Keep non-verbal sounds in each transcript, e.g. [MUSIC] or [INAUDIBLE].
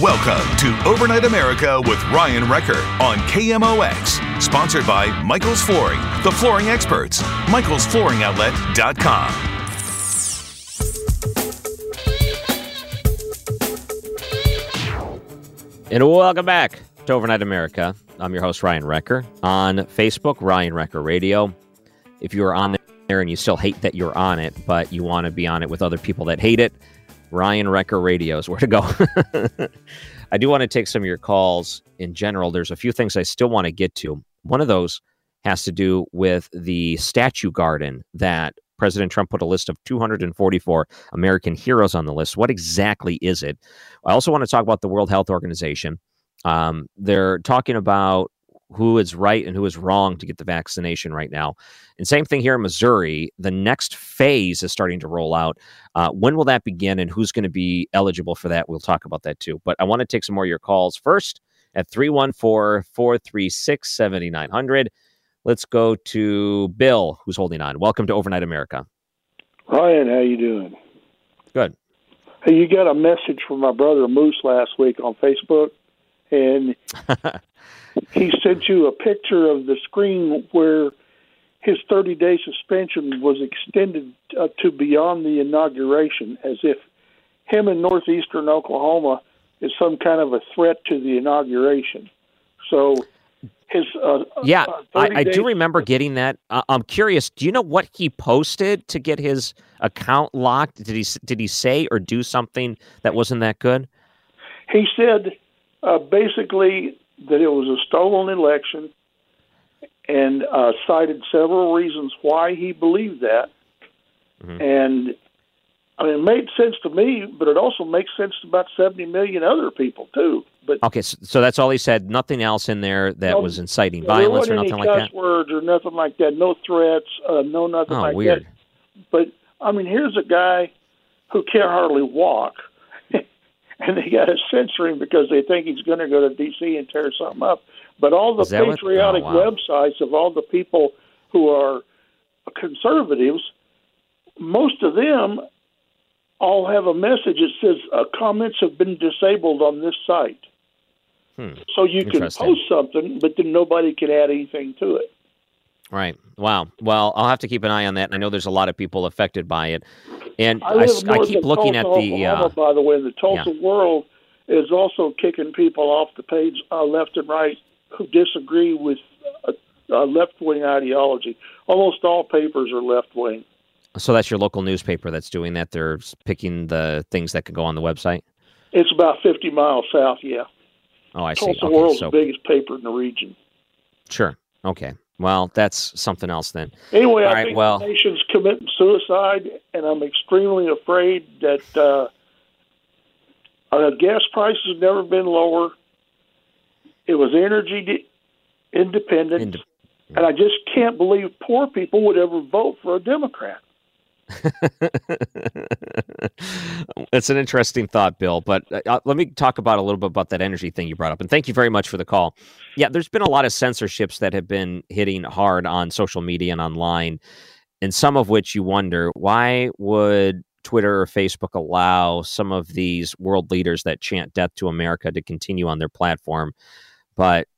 Welcome to Overnight America with Ryan Wrecker on KMOX. Sponsored by Michael's Flooring, the flooring experts. Michael'sFlooringOutlet.com. And welcome back to Overnight America. I'm your host, Ryan Wrecker, On Facebook, Ryan Wrecker Radio. If you are on there and you still hate that you're on it, but you want to be on it with other people that hate it, Ryan Wrecker Radio is where to go. [LAUGHS] I do want to take some of your calls in general. There's a few things I still want to get to. One of those has to do with the statue garden that President Trump put a list of 244 American heroes on the list. What exactly is it? I also want to talk about the World Health Organization. Um, they're talking about who is right and who is wrong to get the vaccination right now. And same thing here in Missouri. The next phase is starting to roll out. Uh, when will that begin and who's going to be eligible for that? We'll talk about that too. But I want to take some more of your calls first at 314 436 7900. Let's go to Bill, who's holding on. Welcome to Overnight America. Ryan, how you doing? Good. Hey, you got a message from my brother Moose last week on Facebook, and [LAUGHS] he sent you a picture of the screen where his 30 day suspension was extended uh, to beyond the inauguration, as if him in northeastern Oklahoma is some kind of a threat to the inauguration. So his uh, yeah, uh, I, I do remember getting that. Uh, I'm curious. Do you know what he posted to get his account locked? Did he did he say or do something that wasn't that good? He said uh, basically that it was a stolen election and uh, cited several reasons why he believed that. And I mean, it made sense to me, but it also makes sense to about 70 million other people, too. But Okay, so, so that's all he said. Nothing else in there that No, was inciting violence or nothing like that. words or nothing like that. No threats, uh, no nothing Oh, like weird. that. But I mean, here's a guy who can't hardly walk, [LAUGHS] and they got to censor him because they think he's going to go to D.C. and tear something up. But all the that what- patriotic oh, wow. websites of all the people who are conservatives, most of them all have a message that says uh, comments have been disabled on this site. Hmm. So you can post something, but then nobody can add anything to it. Right. Wow. Well, I'll have to keep an eye on that. I know there's a lot of people affected by it, and I I, I keep looking Tulsa, at the. Oklahoma, Uh, by the way, the Tulsa World is also kicking people off the page uh, left and right who disagree with uh, uh, left wing ideology. Almost all papers are left wing. so that's your local newspaper that's doing that. They're picking the things that could go on the website. It's about 50 miles south, yeah. Oh, I see. Tulsa Okay, World's so the biggest paper in the region. sure. Okay. Well, that's something else then. Anyway, All I right, think well- the nation's committing suicide, and I'm extremely afraid that uh, uh, gas prices have never been lower. It was energy de- independent, Inde- and I just can't believe poor people would ever vote for a Democrat. [LAUGHS] it's an interesting thought, Bill. But uh, let me talk about a little bit about that energy thing you brought up. And thank you very much for the call. Yeah, there's been a lot of censorships that have been hitting hard on social media and online, and some of which you wonder why would Twitter or Facebook allow some of these world leaders that chant death to America to continue on their platform, but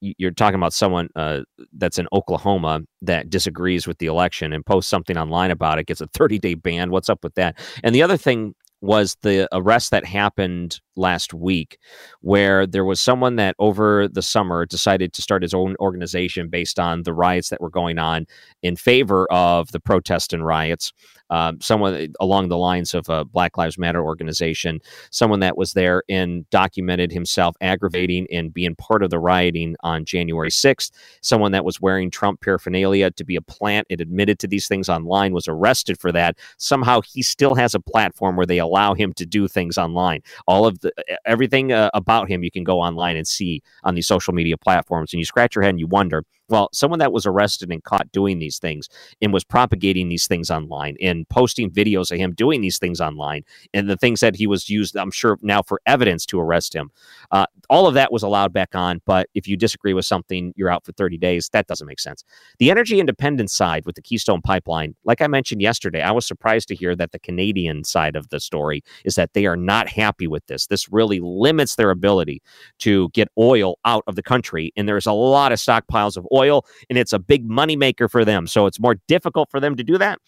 you're talking about someone uh, that's in Oklahoma that disagrees with the election and posts something online about it, gets a 30 day ban. What's up with that? And the other thing was the arrest that happened last week, where there was someone that over the summer decided to start his own organization based on the riots that were going on in favor of the protest and riots. Um, someone along the lines of a Black Lives Matter organization, someone that was there and documented himself aggravating and being part of the rioting on January 6th. Someone that was wearing Trump paraphernalia to be a plant and admitted to these things online was arrested for that. Somehow he still has a platform where they allow him to do things online. All of the everything uh, about him you can go online and see on these social media platforms, and you scratch your head and you wonder well, someone that was arrested and caught doing these things and was propagating these things online and posting videos of him doing these things online and the things that he was used, I'm sure, now for evidence to arrest him. Uh, all of that was allowed back on. But if you disagree with something, you're out for 30 days. That doesn't make sense. The energy independence side with the Keystone Pipeline, like I mentioned yesterday, I was surprised to hear that the Canadian side of the story is that they are not happy with this. This really limits their ability to get oil out of the country. And there's a lot of stockpiles of oil oil and it's a big moneymaker for them. So it's more difficult for them to do that.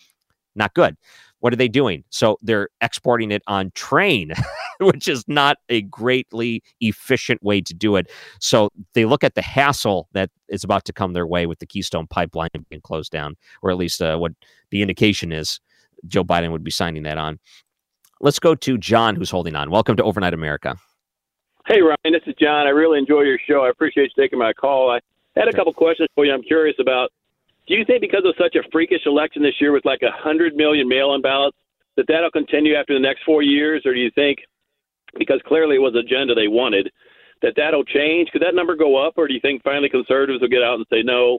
Not good. What are they doing? So they're exporting it on train, [LAUGHS] which is not a greatly efficient way to do it. So they look at the hassle that is about to come their way with the Keystone pipeline being closed down, or at least uh, what the indication is Joe Biden would be signing that on. Let's go to John, who's holding on. Welcome to Overnight America. Hey, Ryan, this is John. I really enjoy your show. I appreciate you taking my call. I had a couple questions for you. I'm curious about. Do you think because of such a freakish election this year with like a hundred million mail-in ballots that that'll continue after the next four years, or do you think because clearly it was agenda they wanted that that'll change? Could that number go up, or do you think finally conservatives will get out and say no?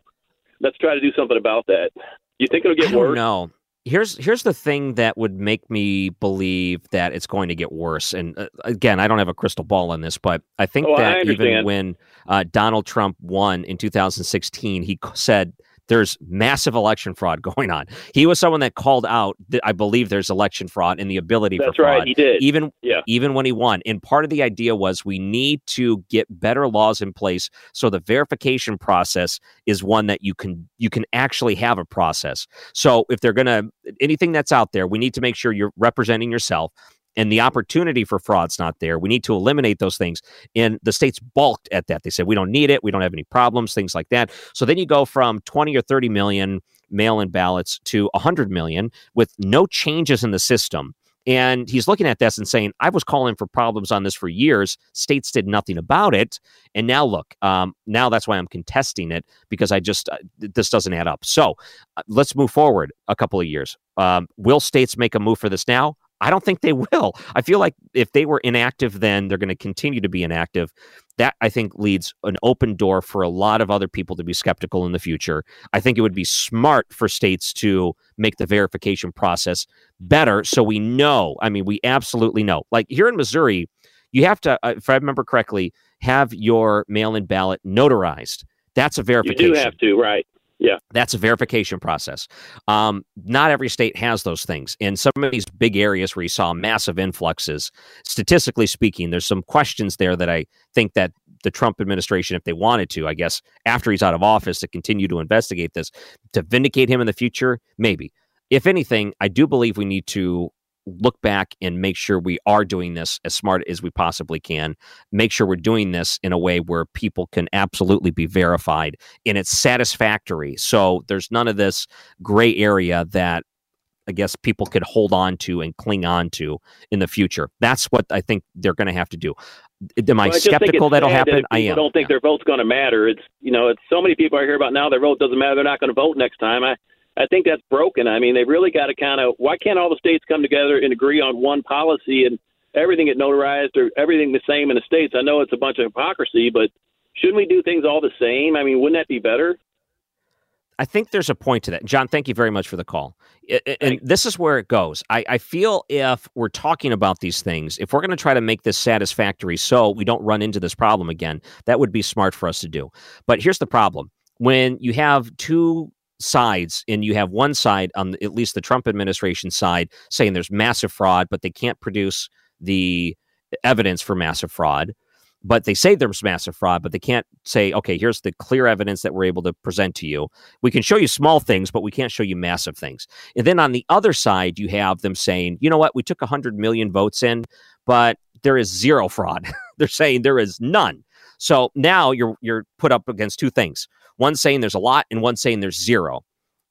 Let's try to do something about that. Do you think it'll get worse? No here's here's the thing that would make me believe that it's going to get worse. And uh, again, I don't have a crystal ball on this, but I think oh, that I even when uh, Donald Trump won in 2016, he said there's massive election fraud [LAUGHS] going on. He was someone that called out that I believe there's election fraud and the ability That's for fraud. right, he did. Even yeah. even when he won. And part of the idea was we need to get better laws in place so the verification process is one that you can you can actually have a process. So if they're going to anything that's out there, we need to make sure you're representing yourself and the opportunity for fraud's not there. We need to eliminate those things. And the states balked at that. They said, we don't need it. We don't have any problems, things like that. So then you go from 20 or 30 million mail in ballots to 100 million with no changes in the system. And he's looking at this and saying, I was calling for problems on this for years. States did nothing about it. And now look, um, now that's why I'm contesting it because I just, uh, this doesn't add up. So uh, let's move forward a couple of years. Um, will states make a move for this now? I don't think they will. I feel like if they were inactive then, they're going to continue to be inactive. That I think leads an open door for a lot of other people to be skeptical in the future. I think it would be smart for states to make the verification process better so we know. I mean, we absolutely know. Like here in Missouri, you have to, uh, if I remember correctly, have your mail in ballot notarized. That's a verification. You do have to, right? Yeah. That's a verification process. Um, not every state has those things. In some of these big areas where you saw massive influxes, statistically speaking, there's some questions there that I think that the Trump administration, if they wanted to, I guess, after he's out of office, to continue to investigate this, to vindicate him in the future, maybe. If anything, I do believe we need to look back and make sure we are doing this as smart as we possibly can. Make sure we're doing this in a way where people can absolutely be verified and it's satisfactory. So there's none of this gray area that I guess people could hold on to and cling on to in the future. That's what I think they're going to have to do. Am I, well, I skeptical that'll happen? That I am. don't think yeah. their vote's going to matter. It's you know, it's so many people I hear about now. Their vote doesn't matter. They're not going to vote next time. I I think that's broken. I mean, they've really got to kind of why can't all the states come together and agree on one policy and everything get notarized or everything the same in the states? I know it's a bunch of hypocrisy, but shouldn't we do things all the same? I mean, wouldn't that be better? I think there's a point to that. John, thank you very much for the call. And this is where it goes. I, I feel if we're talking about these things, if we're going to try to make this satisfactory so we don't run into this problem again, that would be smart for us to do. But here's the problem when you have two sides and you have one side on at least the Trump administration side saying there's massive fraud but they can't produce the evidence for massive fraud but they say there's massive fraud, but they can't say, okay, here's the clear evidence that we're able to present to you. We can show you small things, but we can't show you massive things. And then on the other side, you have them saying, you know what, we took 100 million votes in, but there is zero fraud. [LAUGHS] They're saying there is none. So now you're you're put up against two things. One saying there's a lot, and one saying there's zero.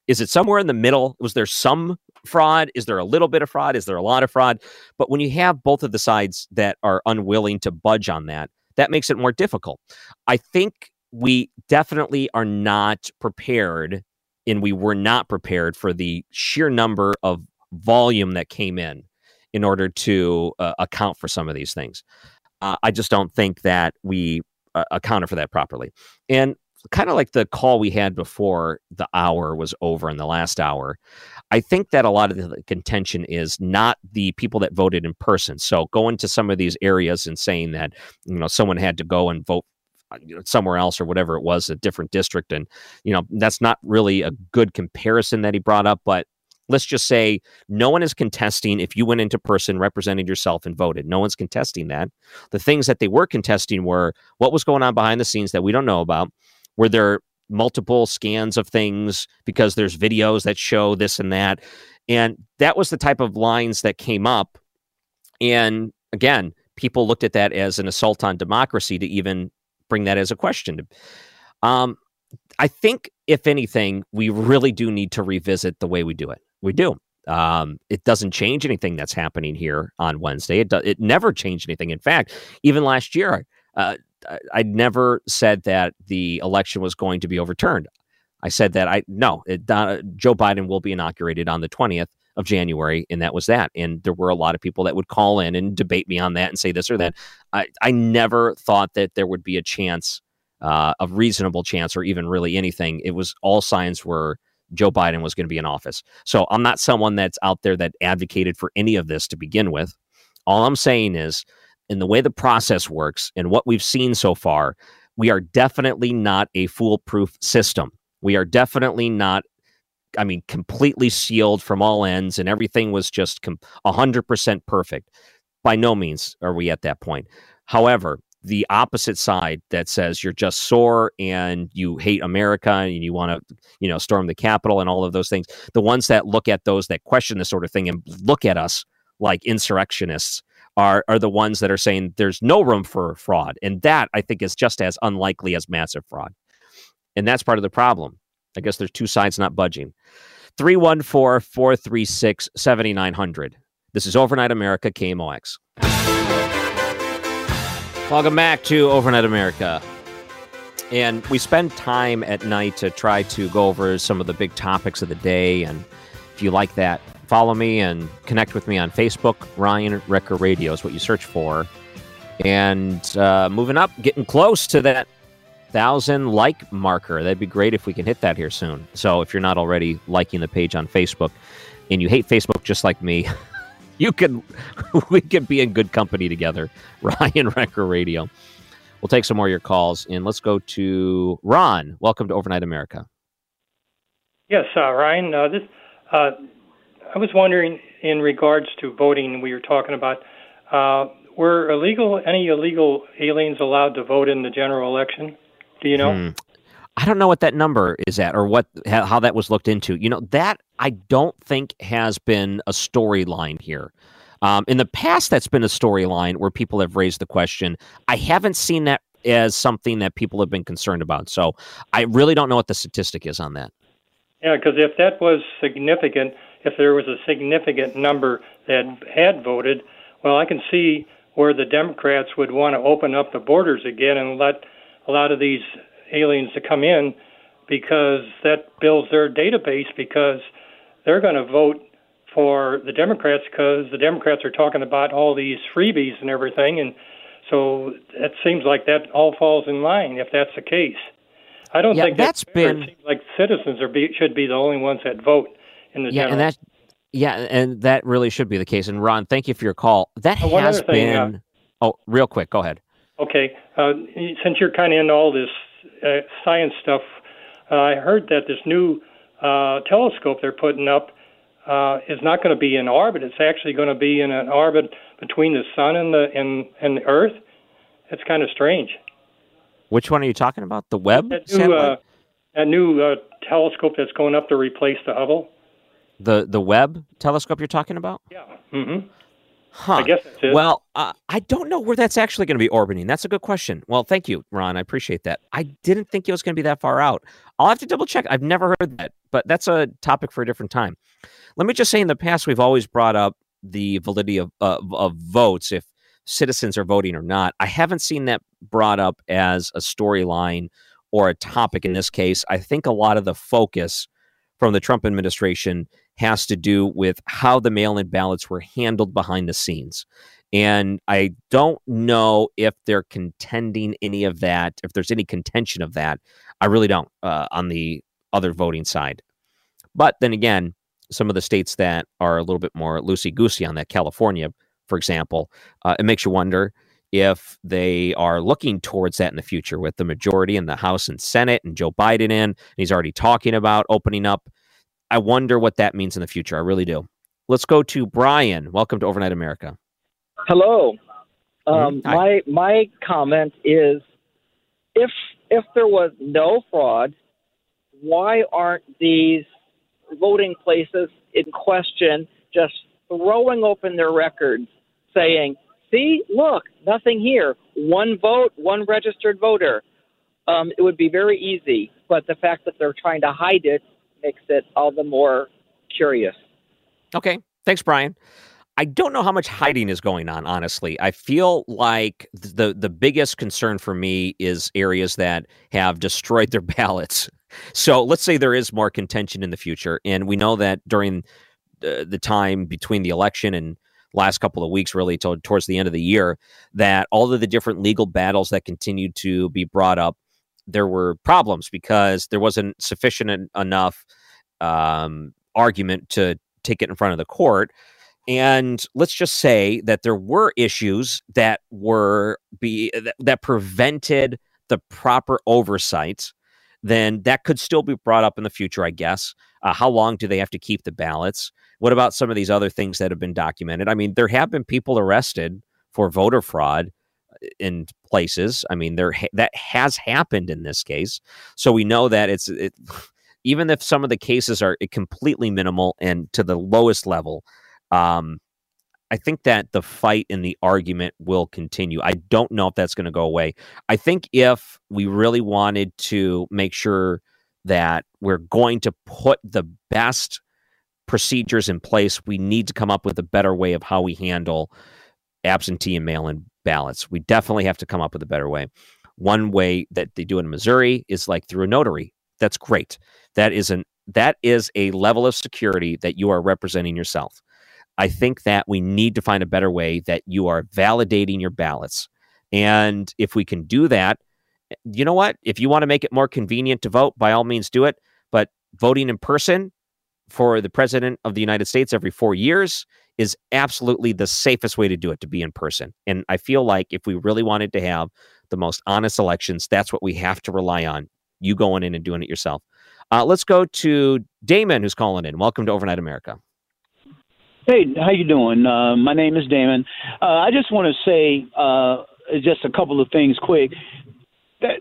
Is it somewhere in the middle? Was there some fraud? Is there a little bit of fraud? Is there a lot of fraud? But when you have both of the sides that are unwilling to budge on that, that makes it more difficult. I think we definitely are not prepared, and we were not prepared for the sheer number of volume that came in in order to uh, account for some of these things. Uh, I just don't think that we uh, accounted for that properly. And kind of like the call we had before the hour was over in the last hour, I think that a lot of the contention is not the people that voted in person. So going to some of these areas and saying that you know someone had to go and vote uh, somewhere else or whatever it was, a different district, and you know that's not really a good comparison that he brought up. But let's just say no one is contesting if you went into person, represented yourself, and voted. No one's contesting that. The things that they were contesting were what was going on behind the scenes that we don't know about. Were there are multiple scans of things because there's videos that show this and that? And that was the type of lines that came up. And again, people looked at that as an assault on democracy to even bring that as a question. Um, I think, if anything, we really do need to revisit the way we do it. We do. Um, it doesn't change anything that's happening here on Wednesday. It do, it never changed anything. In fact, even last year, uh, I never said that the election was going to be overturned. I said that I no, it, uh, Joe Biden will be inaugurated on the twentieth of January, and that was that. And there were a lot of people that would call in and debate me on that and say this or that. I I never thought that there would be a chance, uh, a reasonable chance, or even really anything. It was all signs were Joe Biden was going to be in office. So I'm not someone that's out there that advocated for any of this to begin with. All I'm saying is, in the way the process works and what we've seen so far, we are definitely not a foolproof system. We are definitely not, I mean, completely sealed from all ends and everything was just com- 100% perfect. By no means are we at that point. However, the opposite side that says you're just sore and you hate America and you want to, you know, storm the Capitol and all of those things. The ones that look at those that question this sort of thing and look at us like insurrectionists are are the ones that are saying there's no room for fraud, and that I think is just as unlikely as massive fraud, and that's part of the problem. I guess there's two sides not budging. 314 436 7900. This is Overnight America, KMOX. Welcome back to Overnight America. And we spend time at night to try to go over some of the big topics of the day. And if you like that, follow me and connect with me on Facebook. Ryan Wrecker Radio is what you search for. And uh, moving up, getting close to that thousand like marker. That'd be great if we can hit that here soon. So if you're not already liking the page on Facebook and you hate Facebook just like me, [LAUGHS] you can [LAUGHS] we can be in good company together. [LAUGHS] Ryan Wrecker Radio. We'll take some more of your calls and let's go to Ron. Welcome to Overnight America. Yes, uh, Ryan. Uh, this uh, I was wondering in regards to voting. We were talking about uh, were illegal any illegal aliens allowed to vote in the general election? Do you know? Hmm. I don't know what that number is at or what how that was looked into. You know, that I don't think has been a storyline here. Um, in the past, that's been a storyline where people have raised the question. I haven't seen that as something that people have been concerned about. So I really don't know what the statistic is on that. Yeah, because if that was significant, if there was a significant number that had voted, well, I can see where the Democrats would want to open up the borders again and let a lot of these aliens to come in because that builds their database because they're going to vote for the Democrats because the Democrats are talking about all these freebies and everything. And so it seems like that all falls in line if that's the case. I don't yeah, think that's, that's been it seems like citizens are be, should be the only ones that vote in the yeah, general. and that yeah, and that really should be the case. And Ron, thank you for your call. That Oh, one has thing, been. uh, oh, real quick, go ahead. Okay, uh, since you're kind of into all this uh, science stuff, uh, I heard that this new uh, telescope they're putting up uh, is not going to be in orbit. It's actually going to be in an orbit between the sun and the and, and the Earth. It's kind of strange. Which one are you talking about? The Webb That new, uh, that new uh, telescope that's going up to replace the Hubble. The the Webb telescope you're talking about? Yeah. Mm-hmm. Huh. I guess that's it. Well, uh, I don't know where that's actually going to be orbiting. That's a good question. Well, thank you, Ron. I appreciate that. I didn't think it was going to be that far out. I'll have to double check. I've never heard that, but that's a topic for a different time. Let me just say in the past, we've always brought up the validity of, uh, of votes, if citizens are voting or not. I haven't seen that brought up as a storyline or a topic in this case. I think a lot of the focus from the Trump administration has to do with how the mail in ballots were handled behind the scenes. And I don't know if they're contending any of that, if there's any contention of that. I really don't uh, on the other voting side. But then again, some of the states that are a little bit more loosey goosey on that, California, for example, uh, it makes you wonder if they are looking towards that in the future with the majority in the House and Senate and Joe Biden in. And he's already talking about opening up. I wonder what that means in the future. I really do. Let's go to Brian. Welcome to Overnight America. Hello. Um, Mhm. My my comment is, if if there was no fraud, why aren't these voting places in question just throwing open their records, saying, "See, look, nothing here. One vote, one registered voter." Um, it would be very easy, but the fact that they're trying to hide it makes it all the more curious. Okay. Thanks, Brian. I don't know how much hiding is going on, honestly. I feel like the the biggest concern for me is areas that have destroyed their [LAUGHS] ballots. So let's say there is more contention in the future, and we know that during uh, the time between the election and last couple of weeks, really to, towards the end of the year, that all of the different legal battles that continued to be brought up, there were problems because there wasn't sufficient en- enough um, argument to take it in front of the court. And let's just say that there were issues that were be that, that prevented the proper oversight. Then that could still be brought up in the future, I guess. Uh, how long do they have to keep the ballots? What about some of these other things that have been documented? I mean, there have been people arrested for voter fraud uh, in places. I mean, there ha- that has happened in this case, so we know that it's it, [SIGHS] even if some of the cases are completely minimal and to the lowest level. Um, I think that the fight and the argument will continue. I don't know if that's going to go away. I think if we really wanted to make sure that we're going to put the best procedures in place, we need to come up with a better way of how we handle absentee and mail in ballots. We definitely have to come up with a better way. One way that they do in Missouri is like through a notary. That's great. That is an that is a level of security that you are representing yourself. I think that we need to find a better way that you are validating your ballots. And if we can do that, you know what? If you want to make it more convenient to vote, by all means do it. But voting in person for the president of the United States every four years is absolutely the safest way to do it, to be in person. And I feel like if we really wanted to have the most honest elections, that's what we have to rely on. You going in and doing it yourself. Uh, let's go to Damon, who's calling in. Welcome to Overnight America. Hey, how you doing? Uh, my name is Damon. Uh, I just want to say uh, just a couple of things quick. That,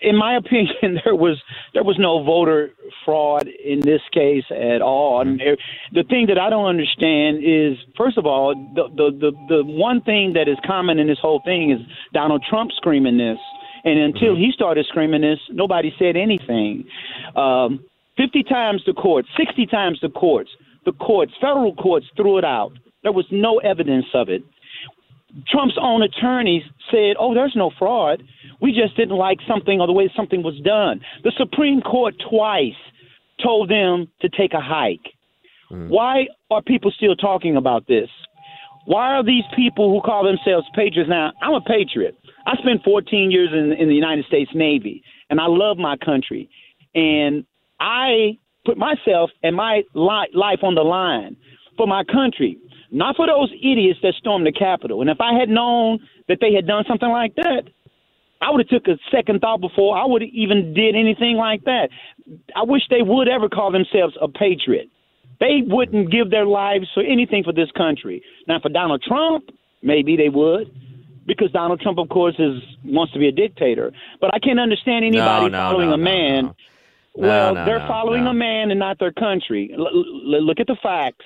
in my [LAUGHS] opinion, there was there was no voter fraud in this case at all. And the thing that I don't understand is, first of all, the, the the the one thing that is common in this whole thing is Donald Trump screaming this, and until he started screaming this, nobody said anything. Um, Fifty times the courts, sixty times the courts the courts, federal courts threw it out. There was no evidence of it. Trump's own attorneys said, oh, there's no fraud. We just didn't like something or the way something was done. The Supreme Court twice told them to take a hike. Mm. Why are people still talking about this? Why are these people who call themselves patriots now? I'm a patriot. I spent 14 years in, in the United States Navy, and I love my country. And I put myself and my li- life on the line for my country, not for those idiots that stormed the Capitol. And if I had known that they had done something like that, I would have took a second thought before I would have even did anything like that. I wish they would ever call themselves a patriot. They wouldn't give their lives for anything for this country. Now, for Donald Trump, maybe they would, because Donald Trump, of course, is wants to be a dictator. But I can't understand anybody No, no, following no, a man. No. Well, no, they're no, following no. a man and not their country. L- l- look at the facts.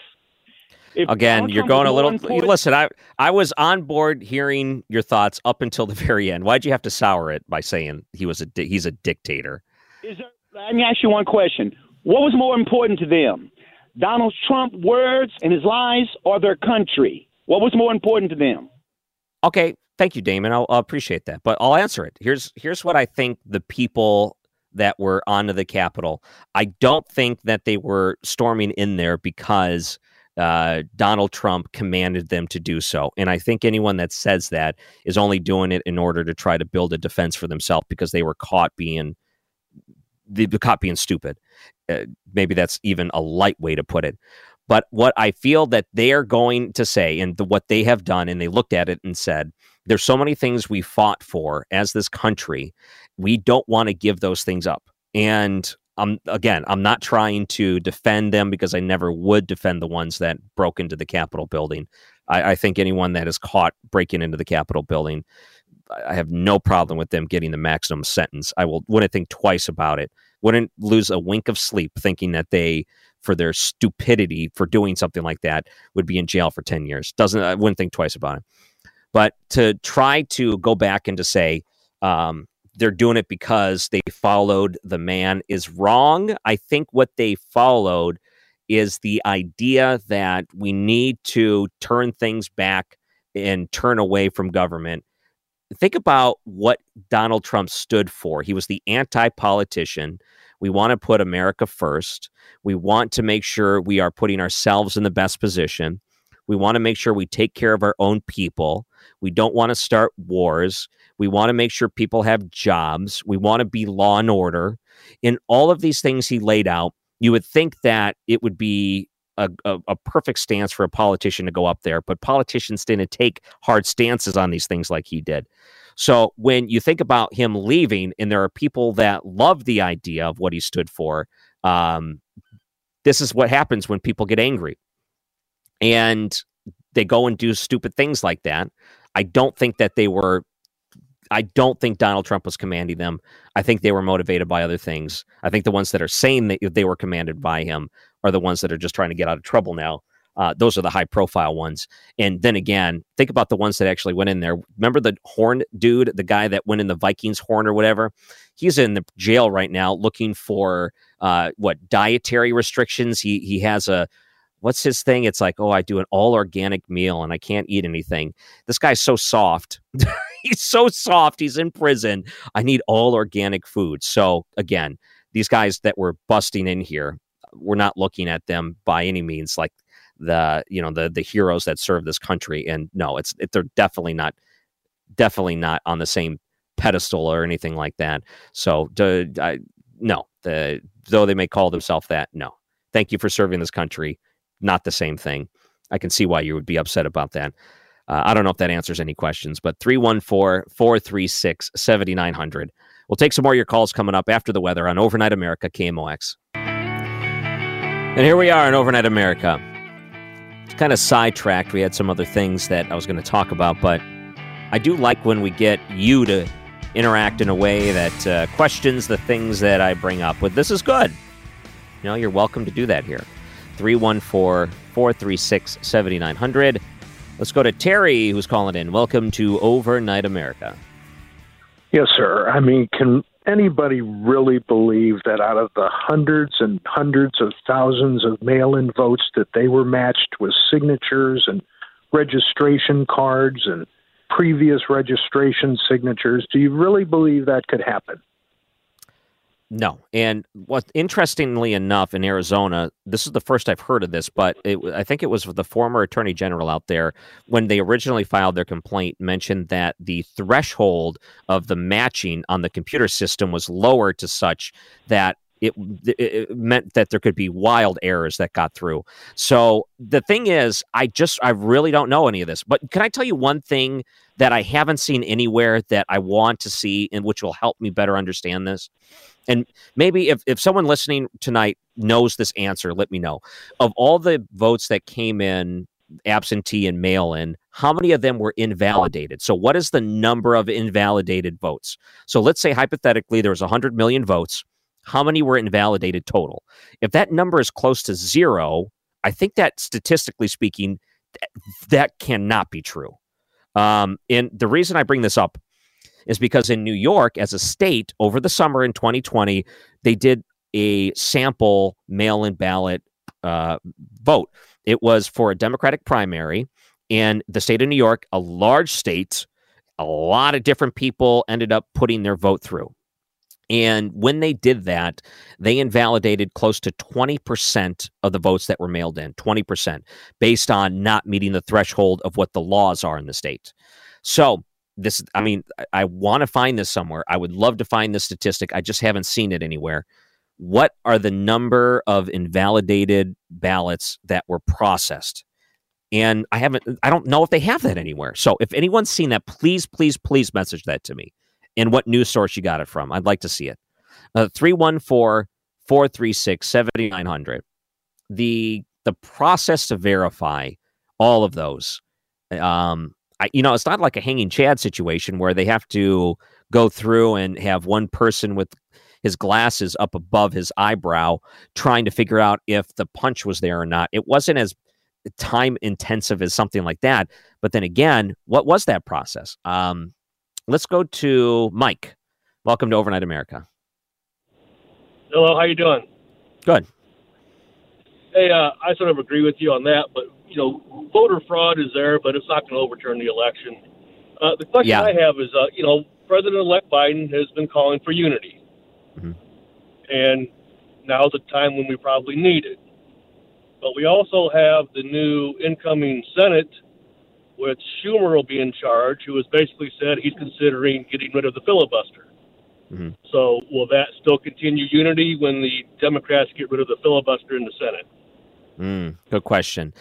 If Again, you're going a little. important- Listen, I I was on board hearing your thoughts up until the [LAUGHS] very end. Why'd you have to sour it by saying he was a di- he's a dictator? Is there, let me ask you one question. What was more important to them? Donald Trump words and his lies or their country? What was more important to them? Okay, thank you, Damon. I'll, I'll appreciate that, but I'll answer it. Here's here's what I think the people that were onto the Capitol. I don't think that they were storming in there because uh, Donald Trump commanded them to do so. And I think anyone that says that is only doing it in order to try to build a defense for themselves because they were caught being were caught being stupid. Uh, maybe that's even a light way to put it. But what I feel that they are going to say, and the, what they have done, and they looked at it and said, there's so many things we fought for as this country. We don't want to give those things up. And I'm again, I'm not trying to defend them because I never would defend the ones that broke into the Capitol building. I, I think anyone that is caught breaking into the Capitol building, I have no problem with them getting the maximum sentence. I will wouldn't think twice about it. Wouldn't lose a wink of sleep thinking that they, for their stupidity for doing something like that, would be in jail for ten years. Doesn't I wouldn't think twice about it. But to try to go back and to say um, they're doing it because they followed the man is wrong. I think what they followed is the idea that we need to turn things back and turn away from government. Think about what Donald Trump stood for. He was the anti politician. We want to put America first. We want to make sure we are putting ourselves in the best position. We want to make sure we take care of our own people. We don't want to start wars. We want to make sure people have jobs. We want to be law and order. In all of these things he laid out, you would think that it would be a, a, a perfect stance for a politician to go up there, but politicians didn't take hard stances on these things like he did. So when you think about him leaving, and there are people that love the idea of what he stood for, um, this is what happens when people get angry and they go and do stupid things like that. I don't think that they were. I don't think Donald Trump was commanding them. I think they were motivated by other things. I think the ones that are saying that they were commanded by him are the ones that are just trying to get out of trouble now. Uh, those are the high profile ones. And then again, think about the ones that actually went in there. Remember the horn dude, the guy that went in the Vikings horn or whatever? He's in the jail right now looking for uh, what dietary restrictions. He he has a what's his thing? It's like, oh, I do an all organic meal and I can't eat anything. This guy's so soft. [LAUGHS] He's so soft. He's in prison. I need all organic food. So again, these guys that were busting in here, we're not looking at them by any means like the you know the the heroes that serve this country. And no, it's it, they're definitely not definitely not on the same pedestal or anything like that. So do, I, no, the though they may call themselves that, no. Thank you for serving this country not the same thing. I can see why you would be upset about that. Uh, I don't know if that answers any questions, but 314 436 7900. We'll take some more of your calls coming up after the weather on Overnight America KMOX. And here we are in Overnight America. It's kind of sidetracked. We had some other things that I was going to talk about, but I do like when we get you to interact in a way that uh, questions the things that I bring up. But this is good. You know, you're welcome to do that here. 314 436 7900. Let's go to Terry, who's calling in. Welcome to Overnight America. Yes, sir. I mean, can anybody really believe that out of the hundreds and hundreds of thousands of mail in votes that they were matched with signatures and registration cards and previous registration signatures? Do you really believe that could happen? No. And what interestingly enough in Arizona, this is the first I've heard of this, but it, I think it was the former attorney general out there when they originally filed their complaint mentioned that the threshold of the matching on the computer system was lower to such that it, it meant that there could be wild errors that got through. So the thing is, I just I really don't know any of this. But can I tell you one thing that I haven't seen anywhere that I want to see and which will help me better understand this? And maybe if, if someone listening tonight knows this answer, let me know. Of all the votes that came in absentee and mail in, how many of them were invalidated? So, what is the number of invalidated votes? So, let's say hypothetically there was 100 million votes. How many were invalidated total? If that number is close to zero, I think that statistically speaking, that cannot be true. Um, and the reason I bring this up is because in New York, as a state, over the summer in 2020, they did a sample mail in ballot uh, vote. It was for a Democratic primary, and the state of New York, a large state, a lot of different people ended up putting their vote through. And when they did that, they invalidated close to 20% of the votes that were mailed in, 20%, based on not meeting the threshold of what the laws are in the state. So, this, I mean, I, I want to find this somewhere. I would love to find this statistic. I just haven't seen it anywhere. What are the number of invalidated ballots that were processed? And I haven't, I don't know if they have that anywhere. So, if anyone's seen that, please, please, please message that to me and what news source you got it from. I'd like to see it. Uh, 314 436 7900. The the process to verify all of those, um, I, you know, it's not like a hanging Chad situation where they have to go through and have one person with his glasses up above his eyebrow trying to figure out if the punch was there or not. It wasn't as time intensive as something like that. But then again, what was that process? Um, Let's go to Mike. Welcome to Overnight America. Hello, how you doing? Good. Hey, uh, I sort of agree with you on that, but you know, voter fraud is there, but it's not going to overturn the election. Uh, the question Yeah. I have is, uh, you know, President-elect Biden has been calling for unity, Mhm. and now's the time when we probably need it. But we also have the new incoming Senate, which Schumer will be in charge, who has basically said he's considering getting rid of the filibuster. Mhm. So will that still continue unity when the Democrats get rid of the filibuster in the Senate? Mm, good question.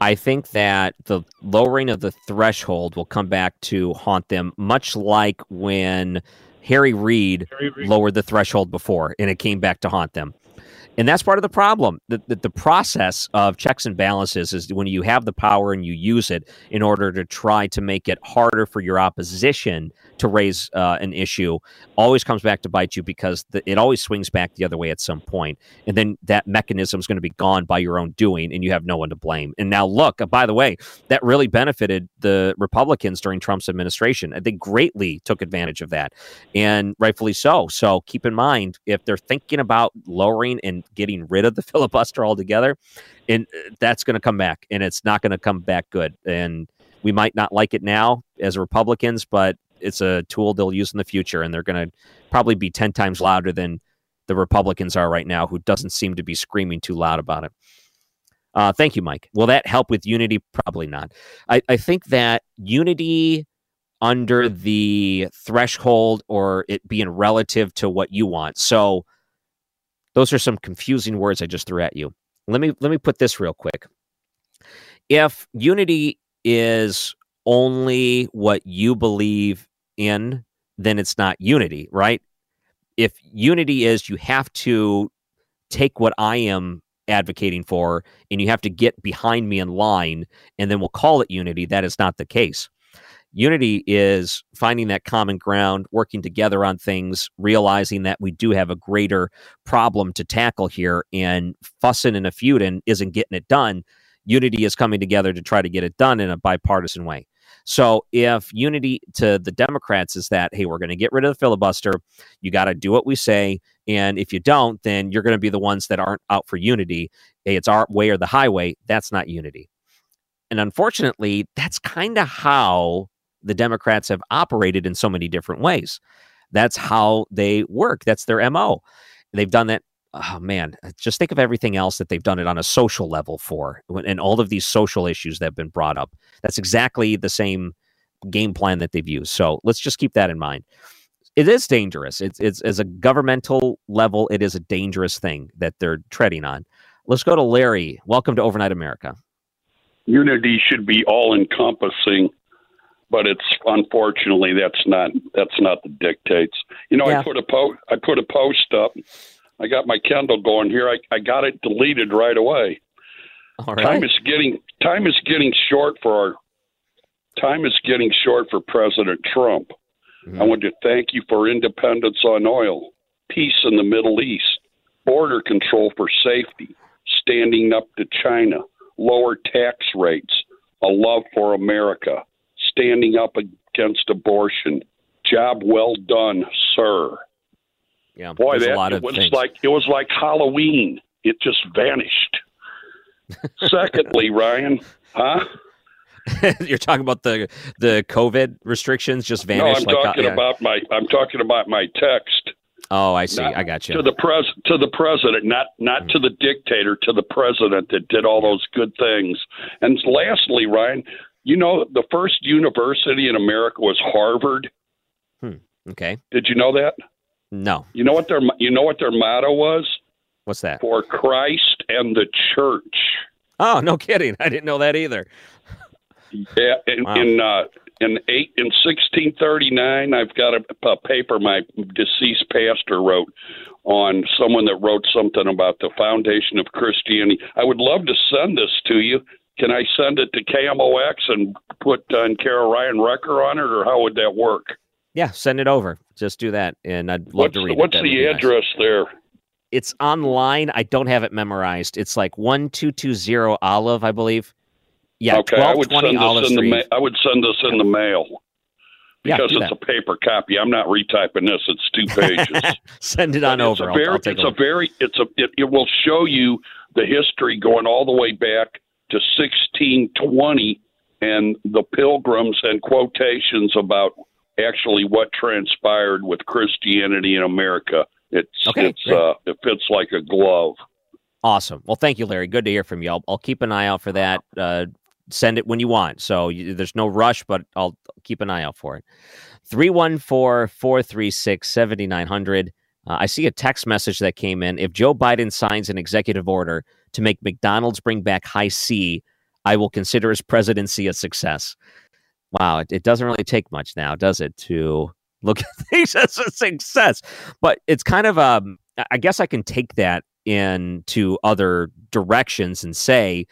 I think that the lowering of the threshold will come back to haunt them, much like when Harry Reid Harry Reid. lowered the threshold before and it came back to haunt them. And that's part of the problem. The, the, the process of checks and balances is when you have the power and you use it in order to try to make it harder for your opposition to raise uh, an issue, always comes back to bite you because the, it always swings back the other way at some. And then that mechanism is going to be gone by your own doing, and you have no one to blame. And now, look, uh, by the way, that really benefited the Republicans during Trump's administration. They greatly took advantage of that, and rightfully so. So keep in mind if they're thinking about lowering and getting rid of the [LAUGHS] filibuster altogether, and uh, that's going to come back, and it's not going to come back good. And we might not like it now as Republicans, but it's a tool they'll use in the future, and they're going to probably be ten times louder than the Republicans are right now, who doesn't seem to be screaming too loud about it. Uh, thank you, Mike. Will that help with unity? Probably not. I, I think that unity under the threshold or it being relative to what you want. So those are some confusing words I just threw at you. Let me let me put this real quick. If unity is only what you believe in, then it's not unity, right? If unity is you have to take what I am advocating for and you have to get behind me in line and then we'll call it unity, that is not the case. Unity is finding that common ground, working together on things, realizing that we do have a greater problem to tackle here, and fussing and a feuding isn't getting it done. Unity is coming together to try to get it done in a bipartisan way. So if unity to the Democrats is that, hey, we're going to get rid of the filibuster, you got to do what we say. And if you don't, then you're going to be the ones that aren't out for unity. Hey, it's our way or the highway. That's not unity. And unfortunately, that's kind of how the Democrats have operated in so many different ways. That's how they work. That's their MO. They've done that. Oh man, uh, just think of everything else that they've done it on a social level for, and all of these social issues that have been brought up. That's exactly the same game plan that they've used. So let's just keep that in mind. It is dangerous. It's, it's as a governmental level, it is a dangerous thing that they're treading on. Let's go to Larry. Welcome to Overnight America. unity should be all encompassing but it's unfortunately that's not that's not the dictates you know Yeah. i put a post i put a post up i got my kindle going here i, I got it deleted right away All time is getting time is getting short for our time is getting short for President Trump. Mm-hmm. I want to thank you for independence on oil, peace in the Middle East, border control for safety, standing up to China, lower tax rates, a love for America, standing up against abortion. Job well done, sir. Yeah, Boy, that a lot it of was things. like it was like Halloween. It just vanished. [LAUGHS] Secondly, Ryan, huh? [LAUGHS] You're talking about the the COVID restrictions just vanished. No. I'm like, uh, talking yeah. about my I'm talking about my text. Oh, I see. Not I got you. To the pres to the president, not not to the dictator, to the president that did all those good things. And lastly, Ryan, you know the first university in America was Harvard. Hmm. Okay. Did you know that? No. You know what their you know what their motto was? What's that? For Christ and the church. Oh, no kidding. I didn't know that either. Yeah, in Wow. in uh, in eight in sixteen thirty nine, I've got a, a paper my deceased pastor wrote on someone that wrote something about the foundation of Christianity. I would love to send this to you. Can I send it to KMOX and put uh, and Kara Ryan Wrecker on it, or how would that work? Yeah, send it over. Just do that, and I'd love What's to the, read what's it. That would the be nice. address there? It's online. I don't have it memorized. It's like one two two zero Olive, I believe. Yeah, okay, I would send Olive this in the Street. ma- I would send this in the mail because do it's that. a paper copy. I'm not retyping this; it's two pages. [LAUGHS] Send it on it's over. A I'll- very, I'll take it's a a very, it's a, it, it will show you the history going all the way back to 1620 and the pilgrims and quotations about actually what transpired with Christianity in America. It's, Okay, it's, uh, it fits like a glove. Awesome. Well, thank you, Larry. Good to hear from you. I'll, I'll keep an eye out for that. Uh, send it when you want. So you, there's no rush, but I'll keep an eye out for it. 314 436 7900. Uh, I see a text message that came in. If Joe Biden signs an executive order to make McDonald's bring back Hi-C, I will consider his presidency a success. Wow, it, it doesn't really take much now, does it, to look [LAUGHS] at things as a success? But it's kind of um, I- guess I can take that into other directions and say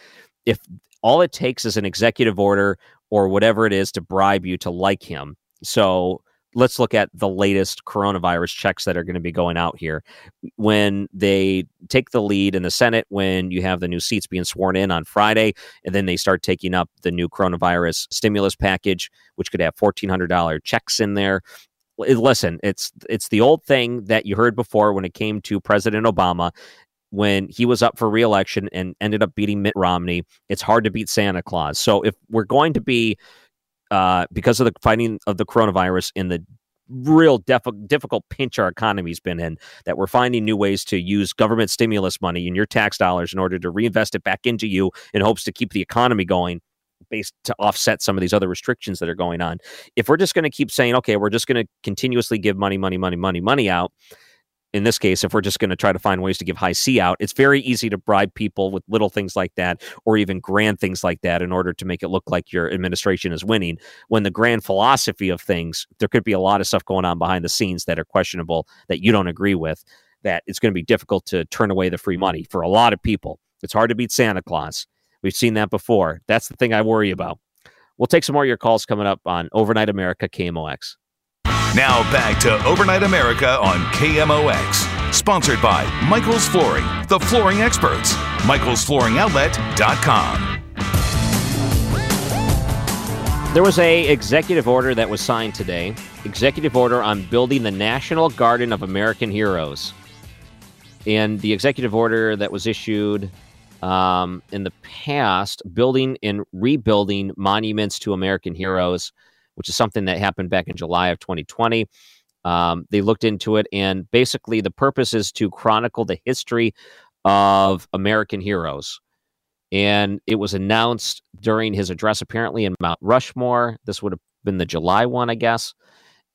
if all it takes is an executive order or whatever it is to bribe you to like him. So let's look at the latest coronavirus checks that are going to be going out here. When they take the lead in the Senate, when you have the new seats being sworn in on Friday, and then they start taking up the new coronavirus stimulus package, which could have $1,400 checks in there. Listen, it's it's the old thing that you heard before when it came to President Obama when he was up for reelection and ended up beating Mitt Romney. It's hard to beat Santa Claus. So if we're going to be uh, because of the fighting of the coronavirus and the real def- difficult pinch our economy's been in, that we're finding new ways to use government stimulus money and your tax dollars in order to reinvest it back into you in hopes to keep the economy going based to offset some of these other restrictions that are going on. If we're just going to keep saying, okay, we're just going to continuously give money, money, money, money, money out, in this case, if we're just going to try to find ways to give Hi-C out, it's very easy to bribe people with little things like that or even grand things like that in order to make it look like your administration is winning. When the grand philosophy of things, there could be a lot of stuff going on behind the scenes that are questionable that you don't agree with, that it's going to be difficult to turn away the free money for a lot of people. It's hard to beat Santa Claus. We've seen that before. That's the thing I worry about. We'll take some more of your calls coming up on Overnight America KMOX. Now back to Overnight America on KMOX. Sponsored by Michael's Flooring, the flooring experts. Michael'sFlooringOutlet.com. There was a executive order that was signed today. Executive order on building the National Garden of American Heroes. And the executive order that was issued um, in the past, building and rebuilding monuments to American heroes, which is something that happened back in July of 2020. Um, they looked into it, and basically, the purpose is to chronicle the history of American heroes. And it was announced during his address, apparently in Mount Rushmore. This would have been the July one, I guess.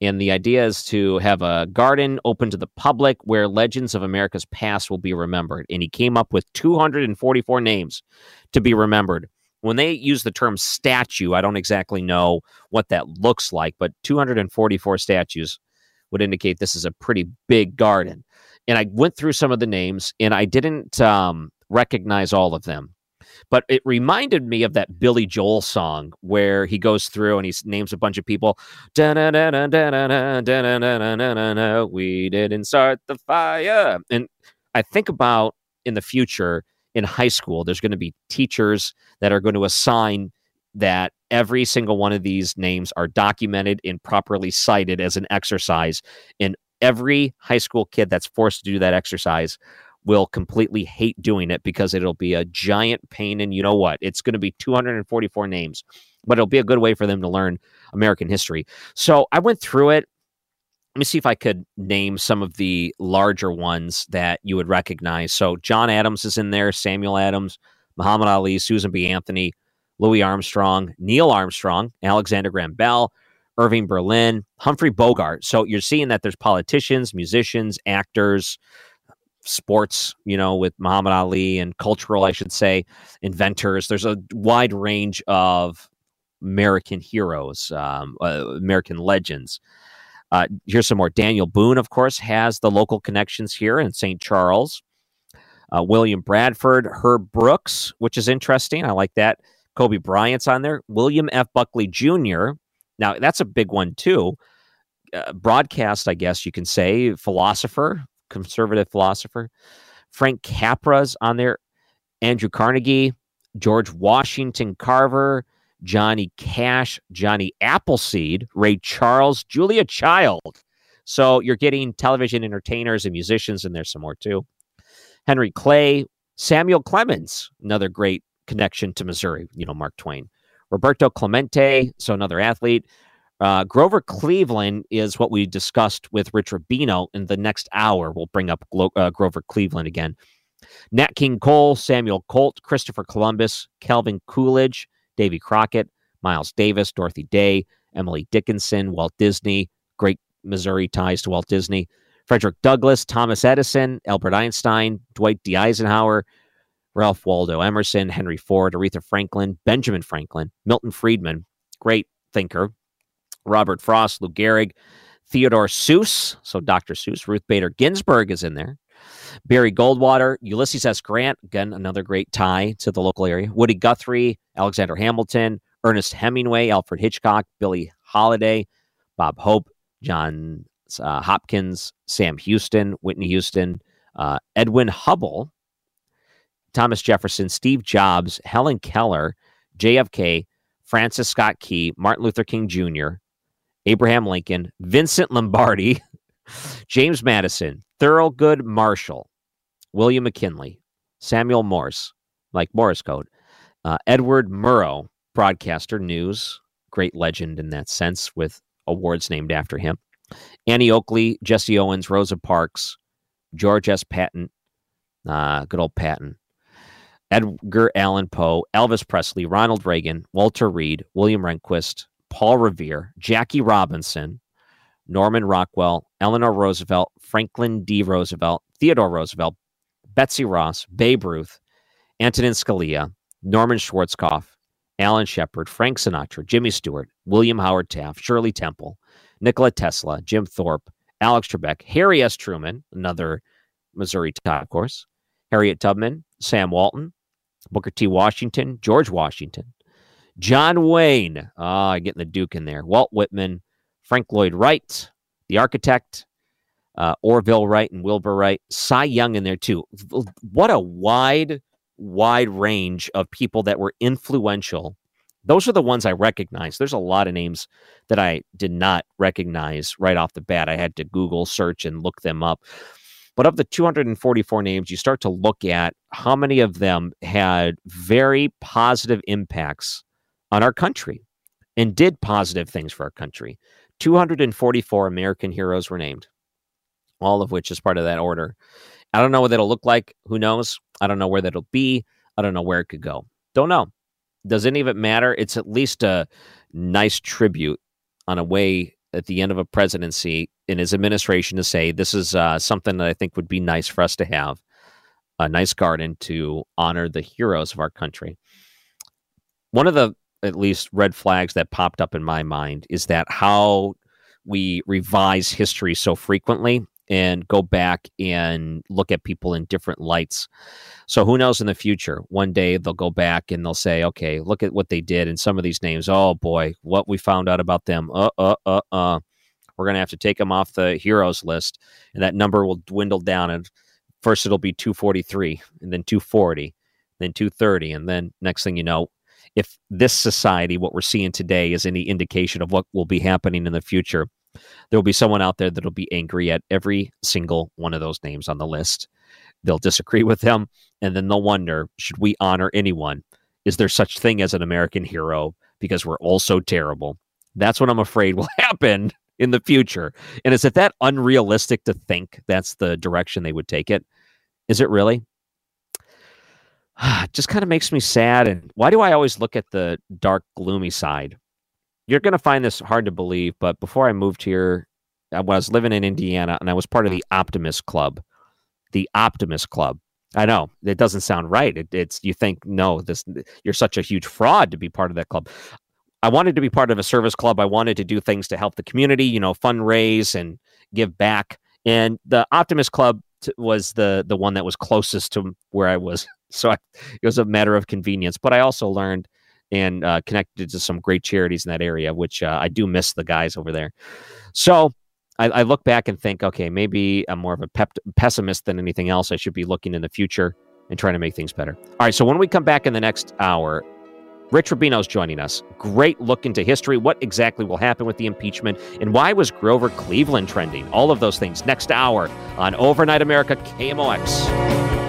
And the idea is to have a garden open to the public where legends of America's past will be remembered. And he came up with 244 names to be remembered. When they use the term statue, I don't exactly know what that looks like, but 244 statues would indicate this is a pretty big garden. And I went through some of the names and I didn't um, recognize all of them. But it reminded me of that Billy Joel song where he goes through and he names a bunch of people. We didn't start the fire. And I think about in the future in high school, there's going to be teachers that are going to assign that every single one of these names are documented and properly cited as an exercise. And every high school kid that's forced to do that exercise will completely hate doing it because it'll be a giant pain. And you know what? It's going to be 244 names, but it'll be a good way for them to learn American history. So I went through it. Let me see if I could name some of the larger ones that you would recognize. So John Adams is in there, Samuel Adams, Muhammad Ali, Susan B. Anthony, Louis Armstrong, Neil Armstrong, Alexander Graham Bell, Irving Berlin, Humphrey Bogart. So you're seeing that there's politicians, musicians, actors, sports, you know, with Muhammad Ali and cultural, I should say, inventors. There's a wide range of American heroes, um, uh, American legends. Uh, here's some more. Daniel Boone, of course, has the local connections here in St. Charles. Uh, William Bradford, Herb Brooks, which is interesting. I like that. Kobe Bryant's on there. William F. Buckley Jr. Now, that's a big one, too. Uh, broadcast, I guess you can say, philosopher, conservative philosopher. Frank Capra's on there. Andrew Carnegie, George Washington Carver, Johnny Cash, Johnny Appleseed, Ray Charles, Julia Child. So you're getting television entertainers and musicians, and there's some more too. Henry Clay, Samuel Clemens, another great connection to Missouri, you know, Mark Twain. Roberto Clemente, so another athlete. Uh, Grover Cleveland is what we discussed with Rich Rubino in the next hour. We'll bring up Glo- uh, Grover Cleveland again. Nat King Cole, Samuel Colt, Christopher Columbus, Calvin Coolidge, Davy Crockett, Miles Davis, Dorothy Day, Emily Dickinson, Walt Disney, great Missouri ties to Walt Disney, Frederick Douglass, Thomas Edison, Albert Einstein, Dwight D. Eisenhower, Ralph Waldo Emerson, Henry Ford, Aretha Franklin, Benjamin Franklin, Milton Friedman, great thinker, Robert Frost, Lou Gehrig, Theodore Seuss, so Dr. Seuss, Ruth Bader Ginsburg is in there. Barry Goldwater, Ulysses S. Grant, again, another great tie to the local area. Woody Guthrie, Alexander Hamilton, Ernest Hemingway, Alfred Hitchcock, Billie Holiday, Bob Hope, John uh, Hopkins, Sam Houston, Whitney Houston, uh, Edwin Hubble, Thomas Jefferson, Steve Jobs, Helen Keller, JFK, Francis Scott Key, Martin Luther King Jr., Abraham Lincoln, Vincent Lombardi, [LAUGHS] James Madison, Thurgood Marshall, William McKinley, Samuel Morse, like Morse code, uh, Edward Murrow, broadcaster, news, great legend in that sense, with awards named after him. Annie Oakley, Jesse Owens, Rosa Parks, George S. Patton, uh, good old Patton, Edgar Allan Poe, Elvis Presley, Ronald Reagan, Walter Reed, William Rehnquist, Paul Revere, Jackie Robinson, Norman Rockwell, Eleanor Roosevelt, Franklin D. Roosevelt, Theodore Roosevelt, Betsy Ross, Babe Ruth, Antonin Scalia, Norman Schwarzkopf, Alan Shepard, Frank Sinatra, Jimmy Stewart, William Howard Taft, Shirley Temple, Nikola Tesla, Jim Thorpe, Alex Trebek, Harry S. Truman, another Missouri tie, of course, Harriet Tubman, Sam Walton, Booker T. Washington, George Washington, John Wayne, ah, getting the Duke in there, Walt Whitman, Frank Lloyd Wright, the architect, uh, Orville Wright and Wilbur Wright, Cy Young in there too. What a wide, wide range of people that were influential. Those are the ones I recognize. There's a lot of names that I did not recognize right off the bat. I had to Google search and look them up. But of the 244 names, you start to look at how many of them had very positive impacts on our country and did positive things for our country. 244 American heroes were named, all of which is part of that order. I don't know what that'll look like. Who knows? I don't know where that'll be. I don't know where it could go. Don't know. Does any of it matter? It's at least a nice tribute on a way at the end of a presidency in his administration to say this is uh, something that I think would be nice for us to have a nice garden to honor the heroes of our country. One of the at least red flags that popped up in my mind is that how we revise history so frequently and go back and look at people in different lights. So who knows in the future? One day they'll go back and they'll say, "Okay, look at what they did." And some of these names, oh boy, what we found out about them. Uh, uh, uh, uh. We're gonna have to take them off the heroes list, and that number will dwindle down. And first it'll be 243, and then 240, then 230, and then next thing you know, if this society, what we're seeing today, is any indication of what will be happening in the future, there will be someone out there that'll be angry at every single one of those names on the list. They'll disagree with them, and then they'll wonder: Should we honor anyone? Is there such thing as an American hero? Because we're all so terrible. That's what I'm afraid will [LAUGHS] happen in the future. And is it that unrealistic to think that's the direction they would take it? Is it really? [SIGHS] just kind of makes me sad. And why do I always look at the dark, gloomy side? You're going to find this hard to believe, but before I moved here, I was living in Indiana and I was part of the Optimist Club. The Optimist Club. I know it doesn't sound right. It, it's you think no, this you're such a huge fraud to be part of that club. I wanted to be part of a service club. I wanted to do things to help the community, you know, fundraise and give back. And the Optimist Club t- was the the one that was closest to where I was. So I, it was a matter of convenience. But I also learned and uh, connected to some great charities in that area, which uh, I do miss the guys over there. So I, I, look back and think, okay, maybe I'm more of a pep- pessimist than anything else. I should be looking in the future and trying to make things better. All right. So when we come back in the next hour, Rich Rubino's joining us. Great look into history. What exactly will happen with the impeachment? And why was Grover Cleveland trending? All of those things next hour on Overnight America KMOX.